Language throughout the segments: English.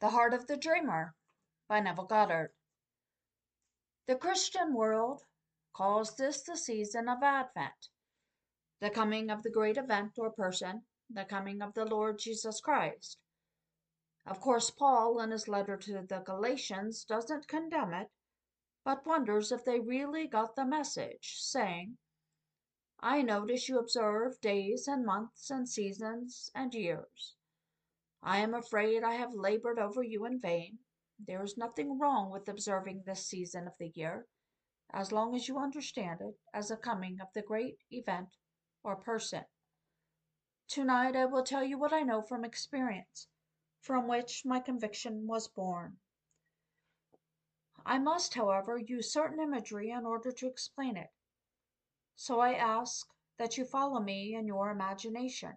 The Heart of the Dreamer by Neville Goddard. The Christian world calls this the season of Advent, the coming of the great event or person, the coming of the Lord Jesus Christ. Of course, Paul, in his letter to the Galatians, doesn't condemn it, but wonders if they really got the message, saying, I notice you observe days and months and seasons and years. I am afraid I have labored over you in vain. There is nothing wrong with observing this season of the year, as long as you understand it as the coming of the great event or person. Tonight I will tell you what I know from experience, from which my conviction was born. I must, however, use certain imagery in order to explain it. So I ask that you follow me in your imagination.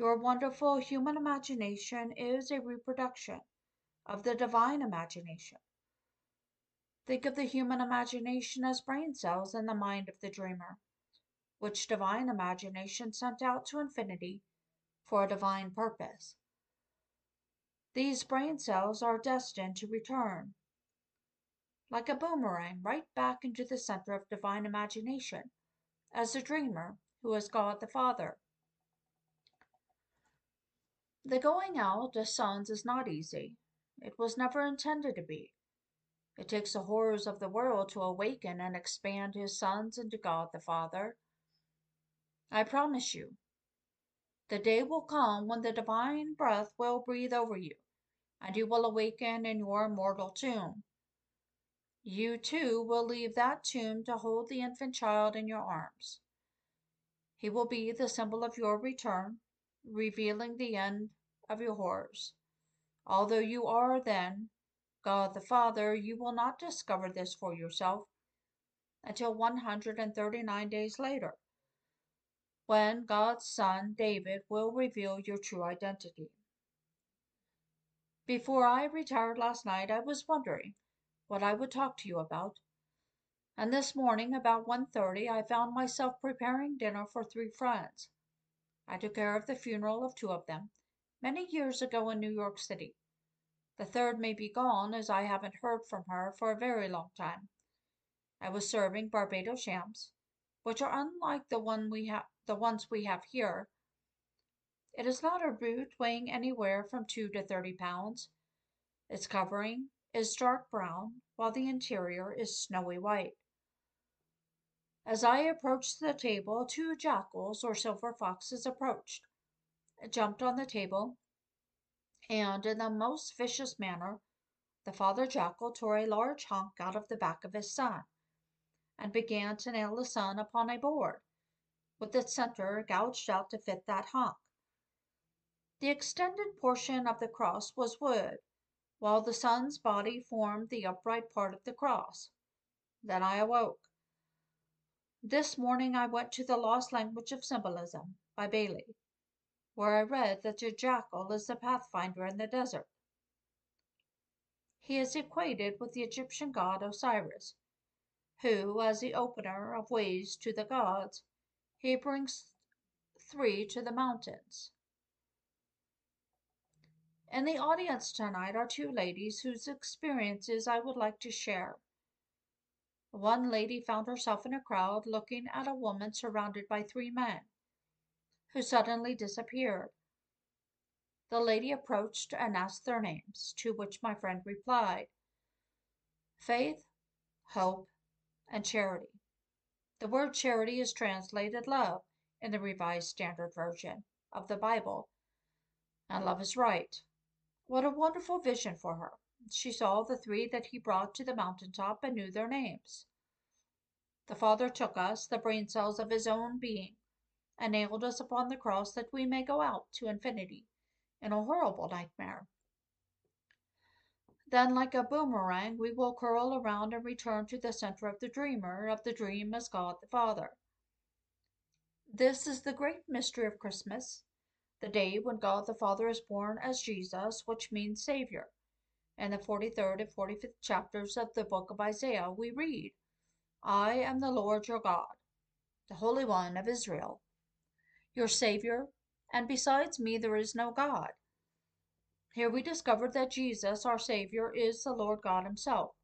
Your wonderful human imagination is a reproduction of the divine imagination. Think of the human imagination as brain cells in the mind of the dreamer, which divine imagination sent out to infinity for a divine purpose. These brain cells are destined to return, like a boomerang, right back into the center of divine imagination, as the dreamer, who is God the Father. The going out as sons is not easy. It was never intended to be. It takes the horrors of the world to awaken and expand his sons into God the Father. I promise you, the day will come when the divine breath will breathe over you, and you will awaken in your mortal tomb. You too will leave that tomb to hold the infant child in your arms. He will be the symbol of your return, revealing the end of your horrors. Although you are then God the Father, you will not discover this for yourself until 139 days later, when God's Son, David, will reveal your true identity. Before I retired last night, I was wondering what I would talk to you about. And this morning, about 1.30, I found myself preparing dinner for three friends. I took care of the funeral of two of them, many years ago in New York City. The third may be gone, as I haven't heard from her for a very long time. I was serving Barbados shams, which are unlike the one we have the ones we have here. It is not a root weighing anywhere from two to thirty pounds. Its covering is dark brown, while the interior is snowy white. As I approached the table, two jackals or silver foxes approached, jumped on the table, and in the most vicious manner, the father jackal tore a large hunk out of the back of his son, and began to nail the son upon a board, with its center gouged out to fit that hunk. The extended portion of the cross was wood, while the son's body formed the upright part of the cross. Then I awoke. This morning I went to The Lost Language of Symbolism by Bayley, where I read that the jackal is the pathfinder in the desert. He is equated with the Egyptian god Osiris, who, as the opener of ways to the gods, he brings three to the mountains. In the audience tonight are two ladies whose experiences I would like to share. One lady found herself in a crowd looking at a woman surrounded by three men, who suddenly disappeared. The lady approached and asked their names, to which my friend replied Faith, Hope, and Charity. The word charity is translated love in the Revised Standard Version of the Bible, and love is right. What a wonderful vision for her! She saw the three that he brought to the mountain top and knew their names. The Father took us, the brain cells of his own being, and nailed us upon the cross that we may go out to infinity in a horrible nightmare. Then, like a boomerang, we will curl around and return to the center of the dreamer, of the dream as God the Father. This is the great mystery of Christmas the day when God the Father is born as Jesus, which means Savior. In the 43rd and 45th chapters of the book of Isaiah, we read, I am the Lord your God, the Holy One of Israel, your Savior, and besides me there is no God. Here we discover that Jesus, our Savior, is the Lord God Himself.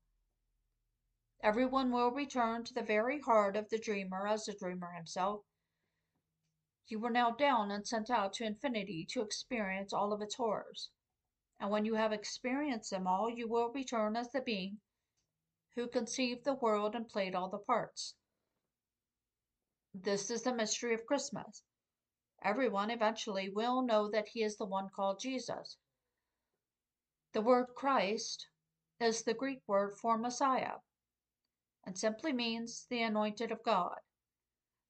Everyone will return to the very heart of the dreamer as the dreamer himself. You were now down and sent out to infinity to experience all of its horrors. And when you have experienced them all, you will return as the being who conceived the world and played all the parts. This is the mystery of Christmas. Everyone eventually will know that he is the one called Jesus. The word Christ is the Greek word for Messiah and simply means the anointed of God,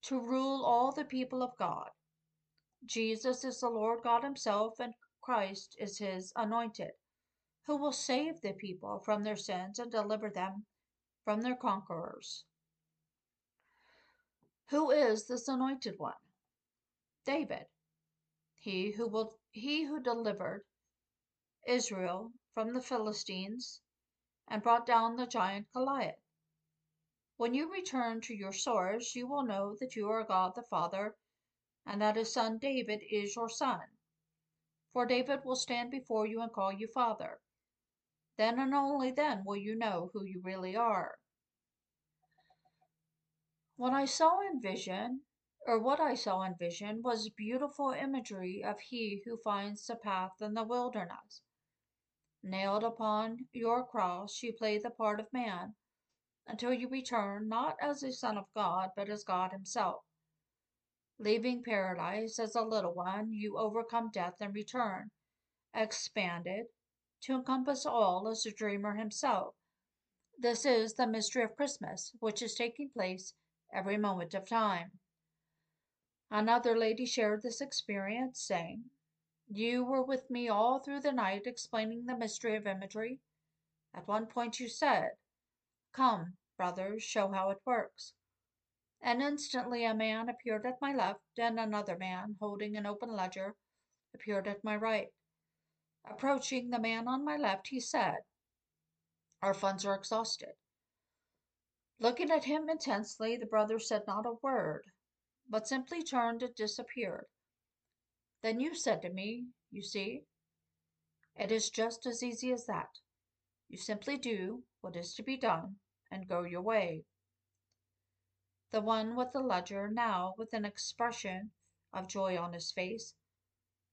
to rule all the people of God. Jesus is the Lord God Himself, and Christ is His anointed, who will save the people from their sins and deliver them from their conquerors. Who is this anointed one? David, he who will he who delivered Israel from the Philistines and brought down the giant Goliath. When you return to your source, you will know that you are God the Father, and that his son David is your son. For David will stand before you and call you Father. Then and only then will you know who you really are. What I saw in vision, or what I saw in vision, was beautiful imagery of he who finds the path in the wilderness. Nailed upon your cross, you play the part of man until you return not as a son of God, but as God Himself. Leaving paradise as a little one, you overcome death and return, expanded, to encompass all as the dreamer himself. This is the mystery of Christmas, which is taking place every moment of time. Another lady shared this experience, saying, You were with me all through the night explaining the mystery of imagery. At one point you said, Come, brothers, show how it works. And instantly a man appeared at my left, and another man, holding an open ledger, appeared at my right. Approaching the man on my left, he said, Our funds are exhausted. Looking at him intensely, the brother said not a word, but simply turned and disappeared. Then you said to me, You see, it is just as easy as that. You simply do what is to be done and go your way. The one with the ledger, now with an expression of joy on his face,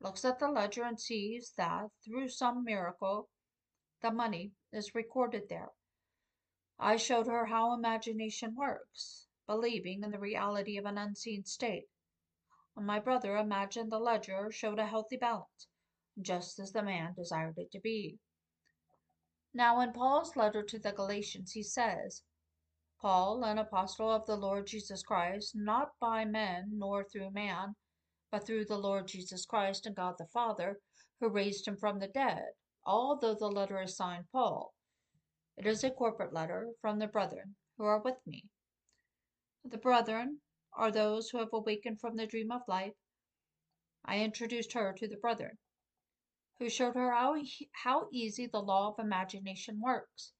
looks at the ledger and sees that, through some miracle, the money is recorded there. I showed her how imagination works, believing in the reality of an unseen state. My brother imagined the ledger showed a healthy balance, just as the man desired it to be. Now, in Paul's letter to the Galatians, he says, Paul, an apostle of the Lord Jesus Christ, not by men nor through man, but through the Lord Jesus Christ and God the Father, who raised him from the dead, although the letter is signed Paul. It is a corporate letter from the brethren who are with me. The brethren are those who have awakened from the dream of life. I introduced her to the brethren who showed her how, how easy the law of imagination works.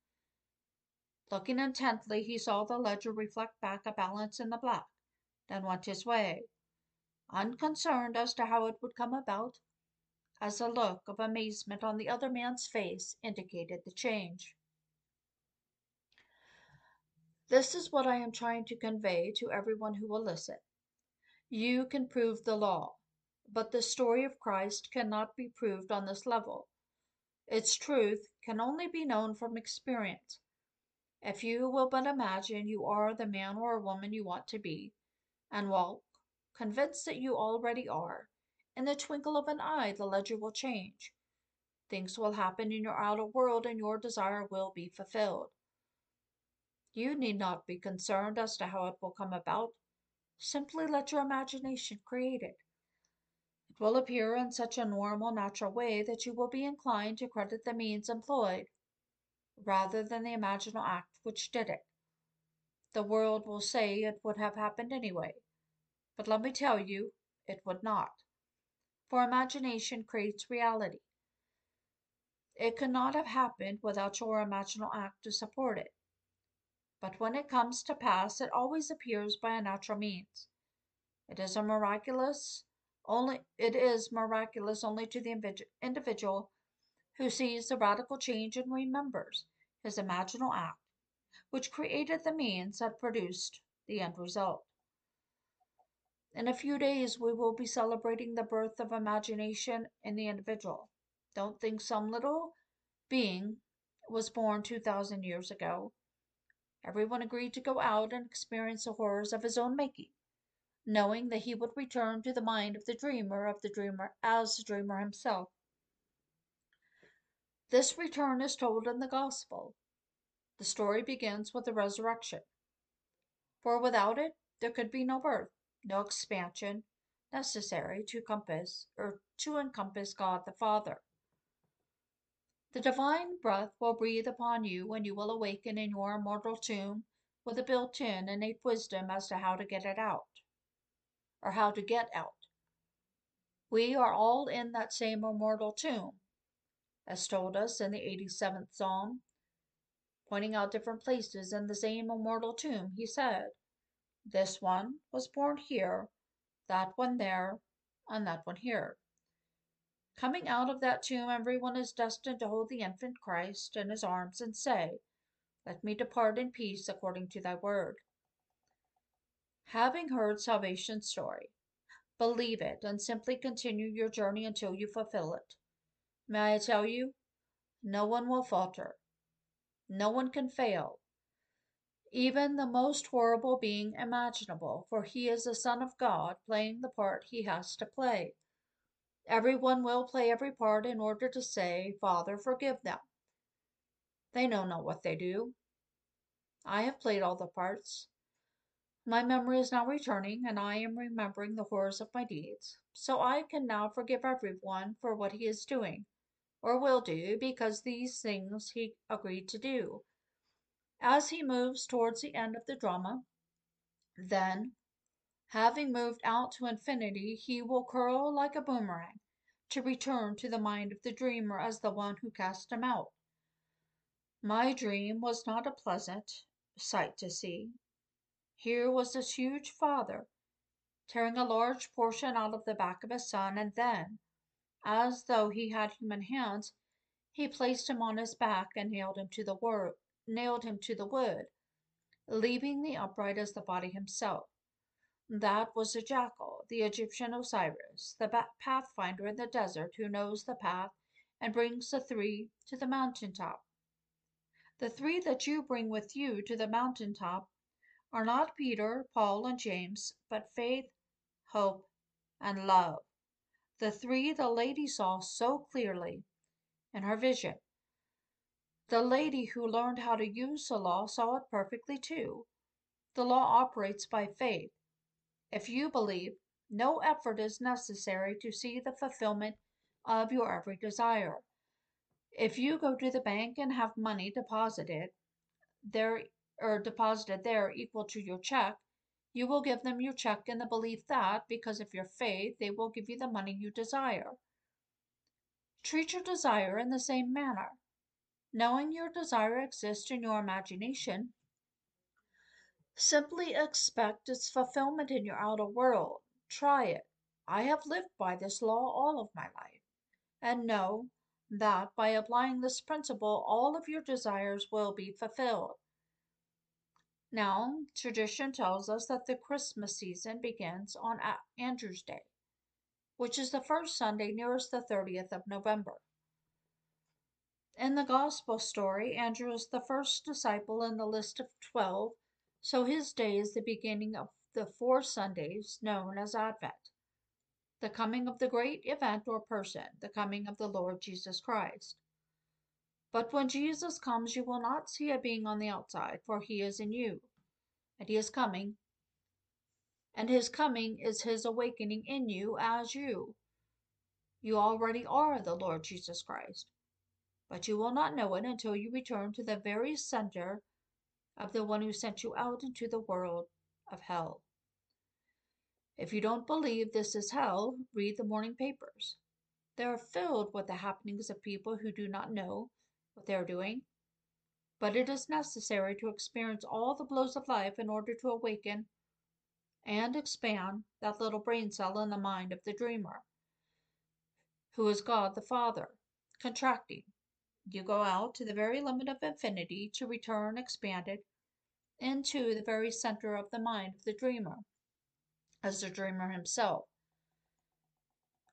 Looking intently, he saw the ledger reflect back a balance in the black, then went his way, unconcerned as to how it would come about, as a look of amazement on the other man's face indicated the change. This is what I am trying to convey to everyone who will listen. You can prove the law. But the story of Christ cannot be proved on this level. Its truth can only be known from experience. If you will but imagine you are the man or woman you want to be, and walk, convinced that you already are, in the twinkle of an eye the ledger will change. Things will happen in your outer world and your desire will be fulfilled. You need not be concerned as to how it will come about. Simply let your imagination create it. It will appear in such a normal, natural way that you will be inclined to credit the means employed rather than the imaginal act which did it. The world will say it would have happened anyway, but let me tell you, it would not. For imagination creates reality. It could not have happened without your imaginal act to support it. But when it comes to pass, it always appears by a natural means. It is a miraculous only it is miraculous only to the individual who sees the radical change and remembers his imaginal act, which created the means that produced the end result. In a few days, we will be celebrating the birth of imagination in the individual. Don't think some little being was born 2,000 years ago. Everyone agreed to go out and experience the horrors of his own making, knowing that he would return to the mind of the dreamer of the dreamer as the dreamer himself. This return is told in the Gospel. The story begins with the resurrection. For without it, there could be no birth, no expansion necessary to compass or to encompass God the Father. The divine breath will breathe upon you when you will awaken in your immortal tomb with a built in innate wisdom as to how to get it out, or how to get out. We are all in that same immortal tomb, as told us in the 87th Psalm, pointing out different places in the same immortal tomb. He said, This one was born here, that one there, and that one here. Coming out of that tomb, everyone is destined to hold the infant Christ in his arms and say, Let me depart in peace according to thy word. Having heard salvation's story, believe it and simply continue your journey until you fulfill it. May I tell you, no one will falter. No one can fail. Even the most horrible being imaginable, for he is the Son of God playing the part he has to play. Everyone will play every part in order to say, Father, forgive them. They know not what they do. I have played all the parts. My memory is now returning, and I am remembering the horrors of my deeds. So I can now forgive everyone for what he is doing, or will do, because these things he agreed to do. As he moves towards the end of the drama, then Having moved out to infinity, he will curl like a boomerang, to return to the mind of the dreamer as the one who cast him out. My dream was not a pleasant sight to see. Here was this huge father tearing a large portion out of the back of his son, and then, as though he had human hands, he placed him on his back and nailed him to the wood, nailed him to the wood, leaving the upright as the body himself. That was the jackal, the Egyptian Osiris, the pathfinder in the desert who knows the path and brings the three to the mountain top. The three that you bring with you to the mountain top are not Peter, Paul, and James, but faith, hope, and love. The three the lady saw so clearly in her vision. The lady who learned how to use the law saw it perfectly too. The law operates by faith. If you believe, no effort is necessary to see the fulfillment of your every desire. If you go to the bank and have money deposited there or deposited there equal to your check, you will give them your check in the belief that, because of your faith, they will give you the money you desire. Treat your desire in the same manner. Knowing your desire exists in your imagination, Simply expect its fulfillment in your outer world. Try it. I have lived by this law all of my life, and know that by applying this principle, all of your desires will be fulfilled. Now, tradition tells us that the Christmas season begins on Andrew's Day, which is the first Sunday nearest the 30th of November. In the Gospel story, Andrew is the first disciple in the list of 12 so his day is the beginning of the four Sundays known as Advent, the coming of the great event or person, the coming of the Lord Jesus Christ. But when Jesus comes, you will not see a being on the outside, for he is in you, and he is coming. And his coming is his awakening in you as you. You already are the Lord Jesus Christ, but you will not know it until you return to the very center of the one who sent you out into the world of hell. If you don't believe this is hell, read the morning papers. They are filled with the happenings of people who do not know what they are doing. But it is necessary to experience all the blows of life in order to awaken and expand that little brain cell in the mind of the dreamer, who is God the Father, contracting. You go out to the very limit of infinity to return expanded into the very center of the mind of the dreamer, as the dreamer himself.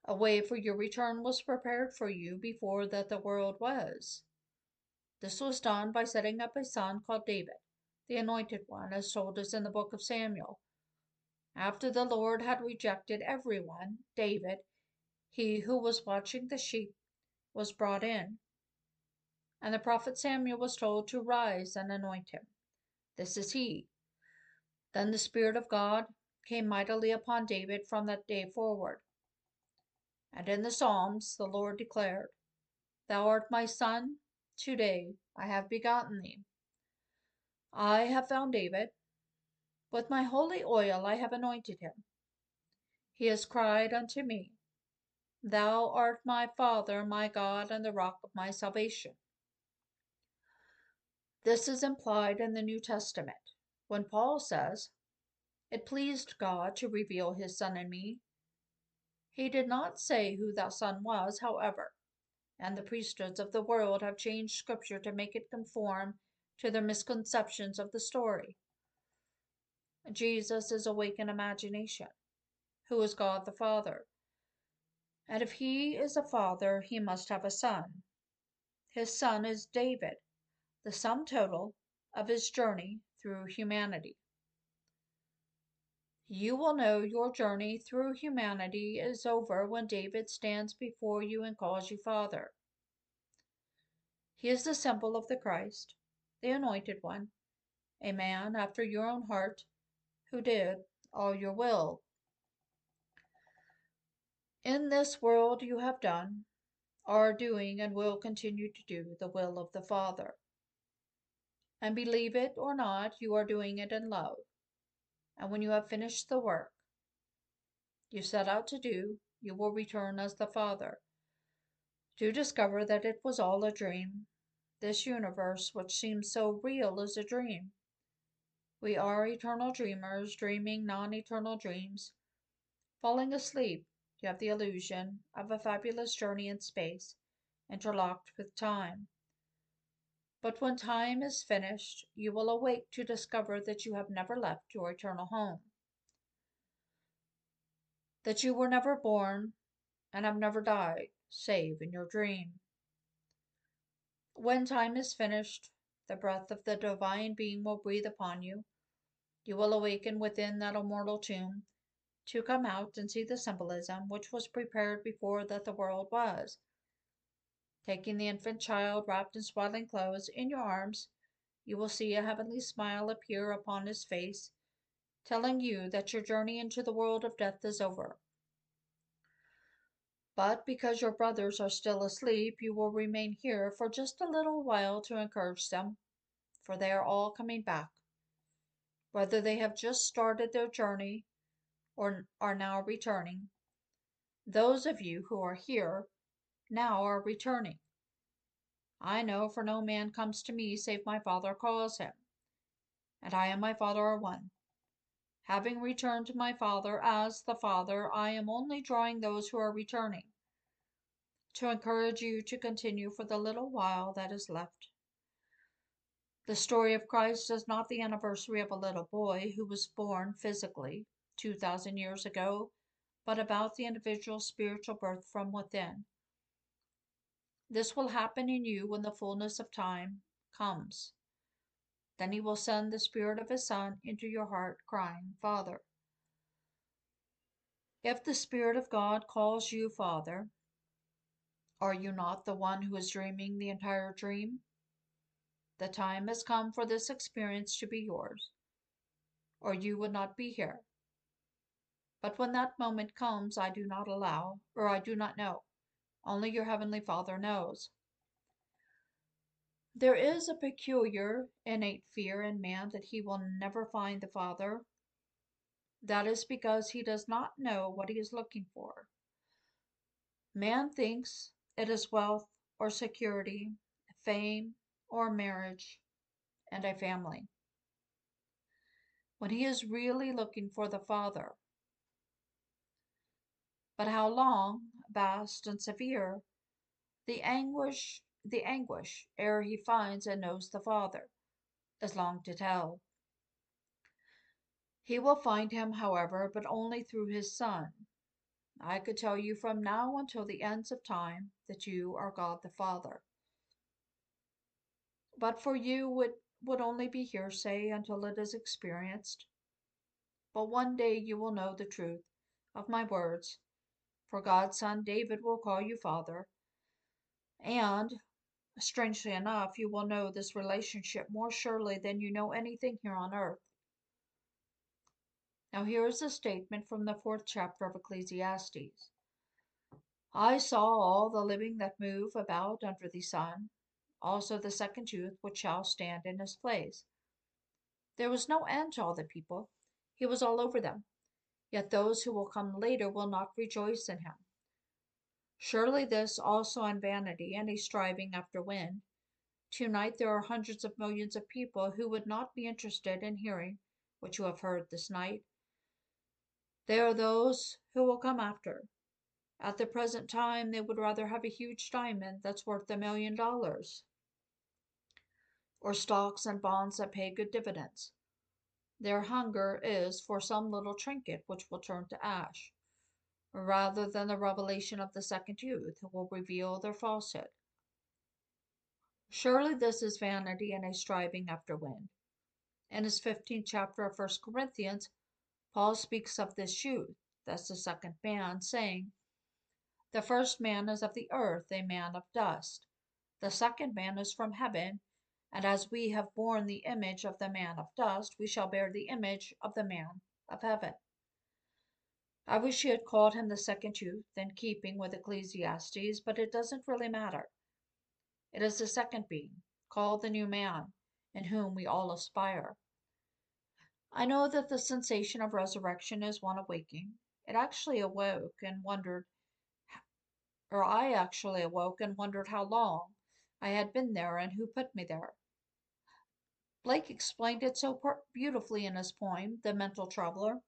A way for your return was prepared for you before that the world was. This was done by setting up a son called David, the anointed one, as told us in the book of Samuel. After the Lord had rejected everyone, David, he who was watching the sheep, was brought in. And the prophet Samuel was told to rise and anoint him. This is he. Then the Spirit of God came mightily upon David from that day forward. And in the Psalms the Lord declared, Thou art my son, today I have begotten thee. I have found David, with my holy oil I have anointed him. He has cried unto me, Thou art my Father, my God, and the rock of my salvation. This is implied in the New Testament when Paul says, It pleased God to reveal his Son in me. He did not say who that Son was, however, and the priesthoods of the world have changed Scripture to make it conform to their misconceptions of the story. Jesus is awake in imagination, who is God the Father. And if he is a father, he must have a son. His son is David, the sum total of his journey through humanity. You will know your journey through humanity is over when David stands before you and calls you Father. He is the symbol of the Christ, the Anointed One, a man after your own heart who did all your will. In this world you have done, are doing, and will continue to do the will of the Father. And believe it or not, you are doing it in love. And when you have finished the work you set out to do, you will return as the Father, to discover that it was all a dream. This universe, which seems so real, is a dream. We are eternal dreamers, dreaming non eternal dreams. Falling asleep, you have the illusion of a fabulous journey in space, interlocked with time. But when time is finished, you will awake to discover that you have never left your eternal home, that you were never born and have never died, save in your dream. When time is finished, the breath of the divine being will breathe upon you. You will awaken within that immortal tomb to come out and see the symbolism which was prepared before that the world was. Taking the infant child wrapped in swaddling clothes in your arms, you will see a heavenly smile appear upon his face, telling you that your journey into the world of death is over. But because your brothers are still asleep, you will remain here for just a little while to encourage them, for they are all coming back. Whether they have just started their journey or are now returning, those of you who are here now are returning. I know, for no man comes to me save my Father calls him, and I and my Father are one. Having returned to my Father as the Father, I am only drawing those who are returning to encourage you to continue for the little while that is left. The story of Christ is not the anniversary of a little boy who was born physically 2,000 years ago, but about the individual's spiritual birth from within. This will happen in you when the fullness of time comes. Then he will send the Spirit of his Son into your heart, crying, Father. If the Spirit of God calls you Father, are you not the one who is dreaming the entire dream? The time has come for this experience to be yours, or you would not be here. But when that moment comes, I do not allow, or I do not know. Only your Heavenly Father knows. There is a peculiar, innate fear in man that he will never find the Father. That is because he does not know what he is looking for. Man thinks it is wealth or security, fame or marriage, and a family. When he is really looking for the Father. But how long, vast, and severe The anguish, the anguish, ere he finds and knows the Father, is long to tell. He will find him, however, but only through his Son. I could tell you from now until the ends of time that you are God the Father. But for you it would only be hearsay until it is experienced. But one day you will know the truth of my words, for God's son David will call you Father, and, strangely enough, you will know this relationship more surely than you know anything here on earth. Now, here is a statement from the fourth chapter of Ecclesiastes. I saw all the living that move about under the sun, also the second youth which shall stand in his place. There was no end to all the people, he was all over them. Yet those who will come later will not rejoice in him. Surely this also in vanity and a striving after wind. Tonight there are hundreds of millions of people who would not be interested in hearing what you have heard this night. There are those who will come after. At the present time, they would rather have a huge diamond that's worth a million dollars or stocks and bonds that pay good dividends. Their hunger is for some little trinket which will turn to ash, rather than the revelation of the second youth who will reveal their falsehood. Surely this is vanity and a striving after wind. In his 15th chapter of 1 Corinthians, Paul speaks of this youth, that's the second man, saying, The first man is of the earth, a man of dust. The second man is from heaven, and as we have borne the image of the man of dust, we shall bear the image of the man of heaven. I wish he had called him the second youth, in keeping with Ecclesiastes, but it doesn't really matter. It is the second being, called the new man, in whom we all aspire. I know that the sensation of resurrection is one of waking. It actually awoke and wondered, or I actually awoke and wondered how long I had been there and who put me there. Blake explained it so beautifully in his poem, The Mental Traveler.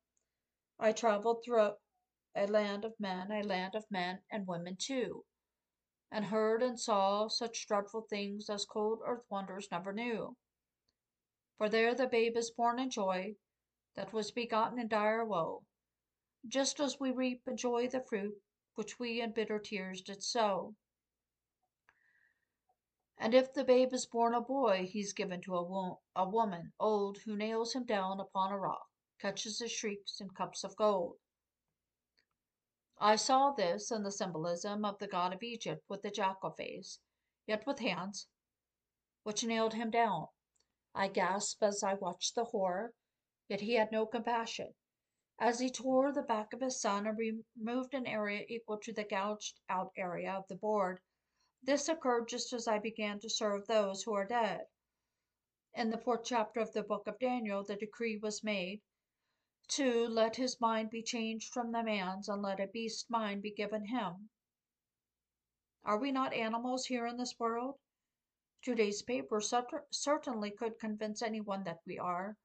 I traveled through a land of men, a land of men and women too, and heard and saw such dreadful things as cold earth wonders never knew. For there the babe is born in joy, that was begotten in dire woe, just as we reap in joy the fruit which we in bitter tears did sow. And if the babe is born a boy, he's given to a, wo- a woman old who nails him down upon a rock, catches his shrieks in cups of gold. I saw this in the symbolism of the god of Egypt with the jackal face, yet with hands, which nailed him down. I gasped as I watched the horror, yet he had no compassion. As he tore the back of his son and removed an area equal to the gouged out area of the board, this occurred just as I began to serve those who are dead. In the fourth chapter of the book of Daniel, the decree was made to let his mind be changed from the man's and let a beast mind be given him. Are we not animals here in this world? Today's paper certainly could convince anyone that we are.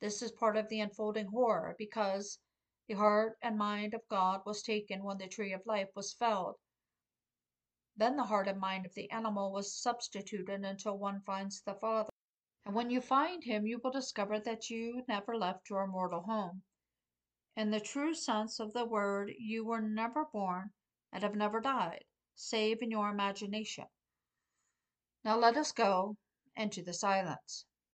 This is part of the unfolding horror because the heart and mind of God was taken when the tree of life was felled. Then the heart and mind of the animal was substituted until one finds the Father. And when you find him, you will discover that you never left your mortal home. In the true sense of the word, you were never born and have never died, save in your imagination. Now let us go into the silence.